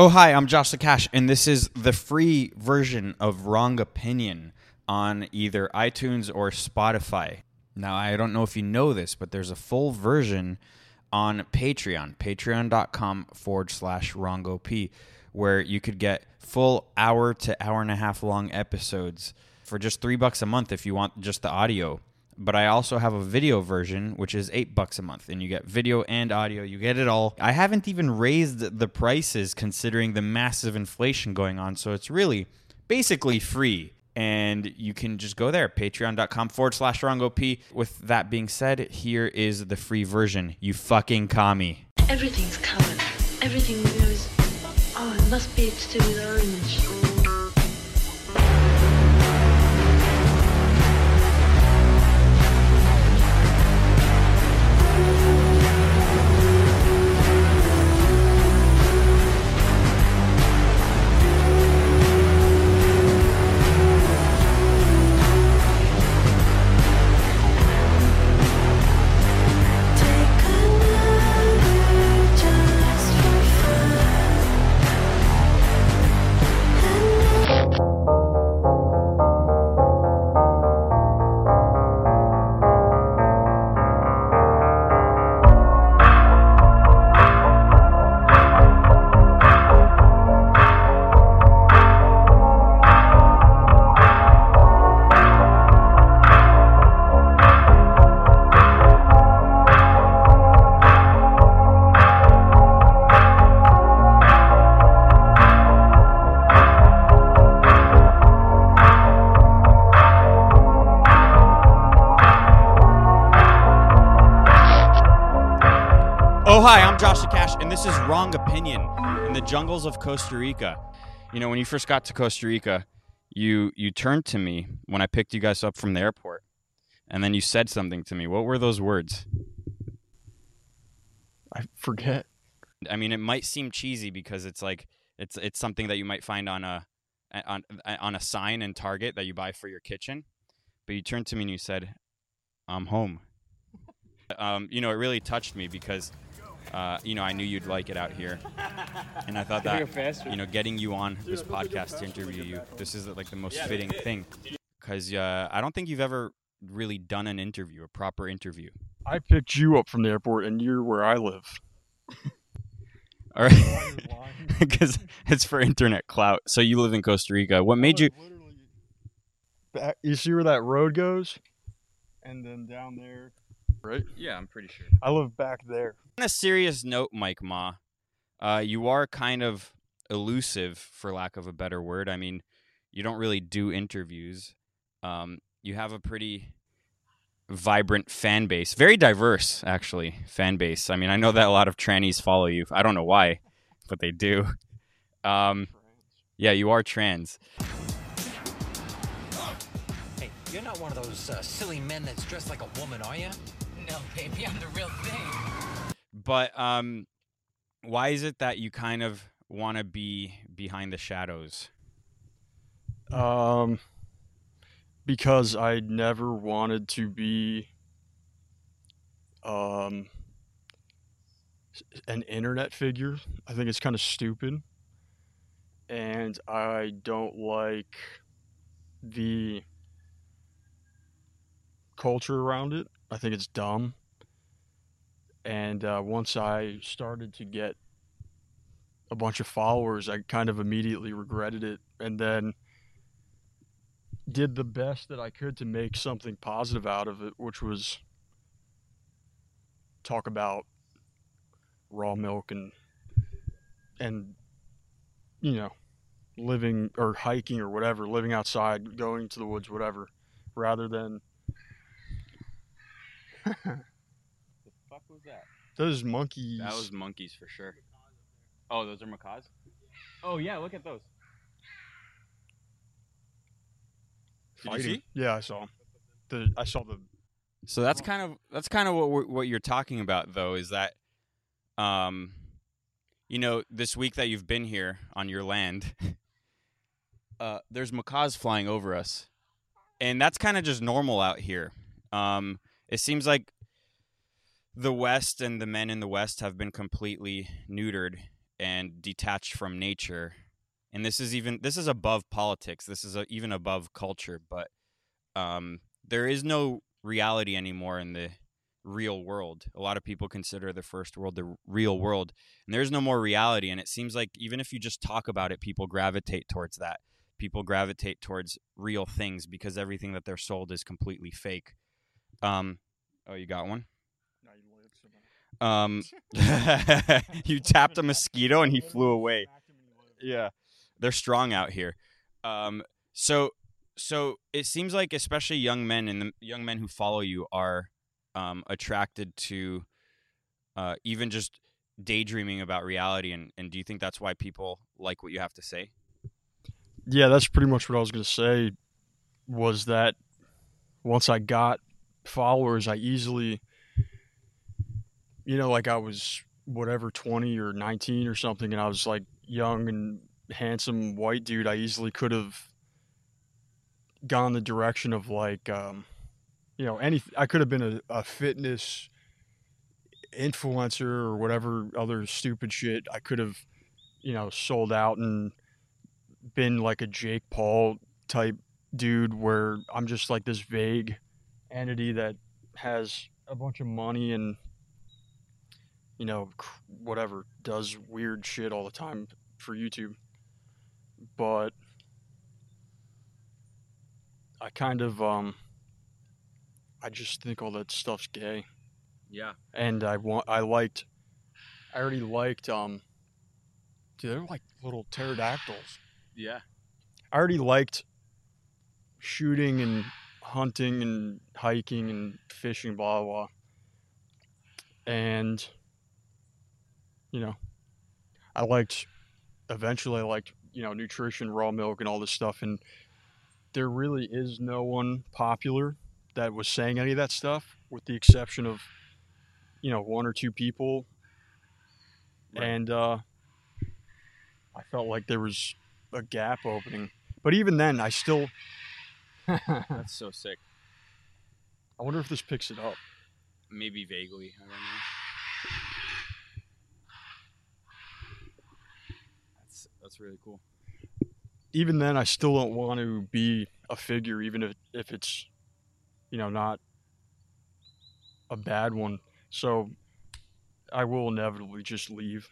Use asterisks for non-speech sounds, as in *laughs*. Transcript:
Oh, hi, I'm Josh the Cash, and this is the free version of Wrong Opinion on either iTunes or Spotify. Now, I don't know if you know this, but there's a full version on Patreon, patreon.com forward slash WrongOP, where you could get full hour to hour and a half long episodes for just three bucks a month if you want just the audio but I also have a video version, which is eight bucks a month, and you get video and audio. You get it all. I haven't even raised the prices considering the massive inflation going on, so it's really basically free. And you can just go there, patreon.com forward slash wrongop. With that being said, here is the free version. You fucking commie. Everything's covered. Everything goes. Oh, it must be to do with orange. Oh, hi, I'm Josh the Cash, and this is Wrong Opinion in the jungles of Costa Rica. You know, when you first got to Costa Rica, you you turned to me when I picked you guys up from the airport, and then you said something to me. What were those words? I forget. I mean, it might seem cheesy because it's like it's it's something that you might find on a on on a sign in Target that you buy for your kitchen. But you turned to me and you said, "I'm home." *laughs* Um, you know, it really touched me because uh, you know I knew you'd like it out here, and I thought that you know getting you on this podcast to interview you, this is like the most fitting thing because uh, I don't think you've ever really done an interview, a proper interview. I picked you up from the airport, and you're where I live. All right, because *laughs* it's for internet clout. So you live in Costa Rica. What made you? Back, you see where that road goes, and then down there, right? Yeah, I'm pretty sure. I live back there. On a serious note, Mike Ma, uh, you are kind of elusive, for lack of a better word. I mean, you don't really do interviews. Um, you have a pretty vibrant fan base, very diverse, actually, fan base. I mean, I know that a lot of trannies follow you. I don't know why, but they do. Um, yeah, you are trans. Hey, you're not one of those uh, silly men that's dressed like a woman, are you? No, baby, I'm the real thing. But um, why is it that you kind of want to be behind the shadows? Um, because I never wanted to be um an internet figure. I think it's kind of stupid, and I don't like the culture around it. I think it's dumb. And uh, once I started to get a bunch of followers, I kind of immediately regretted it, and then did the best that I could to make something positive out of it, which was talk about raw milk and and you know living or hiking or whatever, living outside, going to the woods, whatever, rather than *laughs* The fuck was that? those monkeys. That was monkeys for sure. Oh, those are macaws. Oh yeah, look at those. Did you see? Yeah, I saw. The I saw the So that's kind of that's kind of what we're, what you're talking about, though, is that, um, you know, this week that you've been here on your land, *laughs* uh, there's macaws flying over us, and that's kind of just normal out here. Um, it seems like the West and the men in the West have been completely neutered, and detached from nature. And this is even this is above politics. This is a, even above culture. But um, there is no reality anymore in the real world. A lot of people consider the first world the real world, and there's no more reality. And it seems like even if you just talk about it, people gravitate towards that. People gravitate towards real things because everything that they're sold is completely fake. Um, oh, you got one. Um, *laughs* *laughs* you tapped a mosquito and he flew away. Yeah, they're strong out here. Um, so so it seems like especially young men and the young men who follow you are um, attracted to uh, even just daydreaming about reality and, and do you think that's why people like what you have to say Yeah, that's pretty much what I was going to say. Was that once I got followers, I easily, you know, like I was whatever, 20 or 19 or something, and I was like young and handsome white dude. I easily could have gone the direction of like, um, you know, any, I could have been a, a fitness influencer or whatever other stupid shit. I could have, you know, sold out and been like a Jake Paul type dude where I'm just like this vague entity that has a bunch of money and you know whatever does weird shit all the time for YouTube. But I kind of um I just think all that stuff's gay. Yeah. And I want I liked I already liked um dude they're like little pterodactyls. Yeah. I already liked shooting and hunting and hiking and fishing, blah blah. blah. And you know, I liked. Eventually, I liked you know nutrition, raw milk, and all this stuff. And there really is no one popular that was saying any of that stuff, with the exception of you know one or two people. Right. And uh, I felt like there was a gap opening. But even then, I still. *laughs* that's so sick I wonder if this picks it up. maybe vaguely i don't know that's that's really cool Even then, I still don't want to be a figure, even if if it's, you know, not a bad one. So, I will inevitably just leave.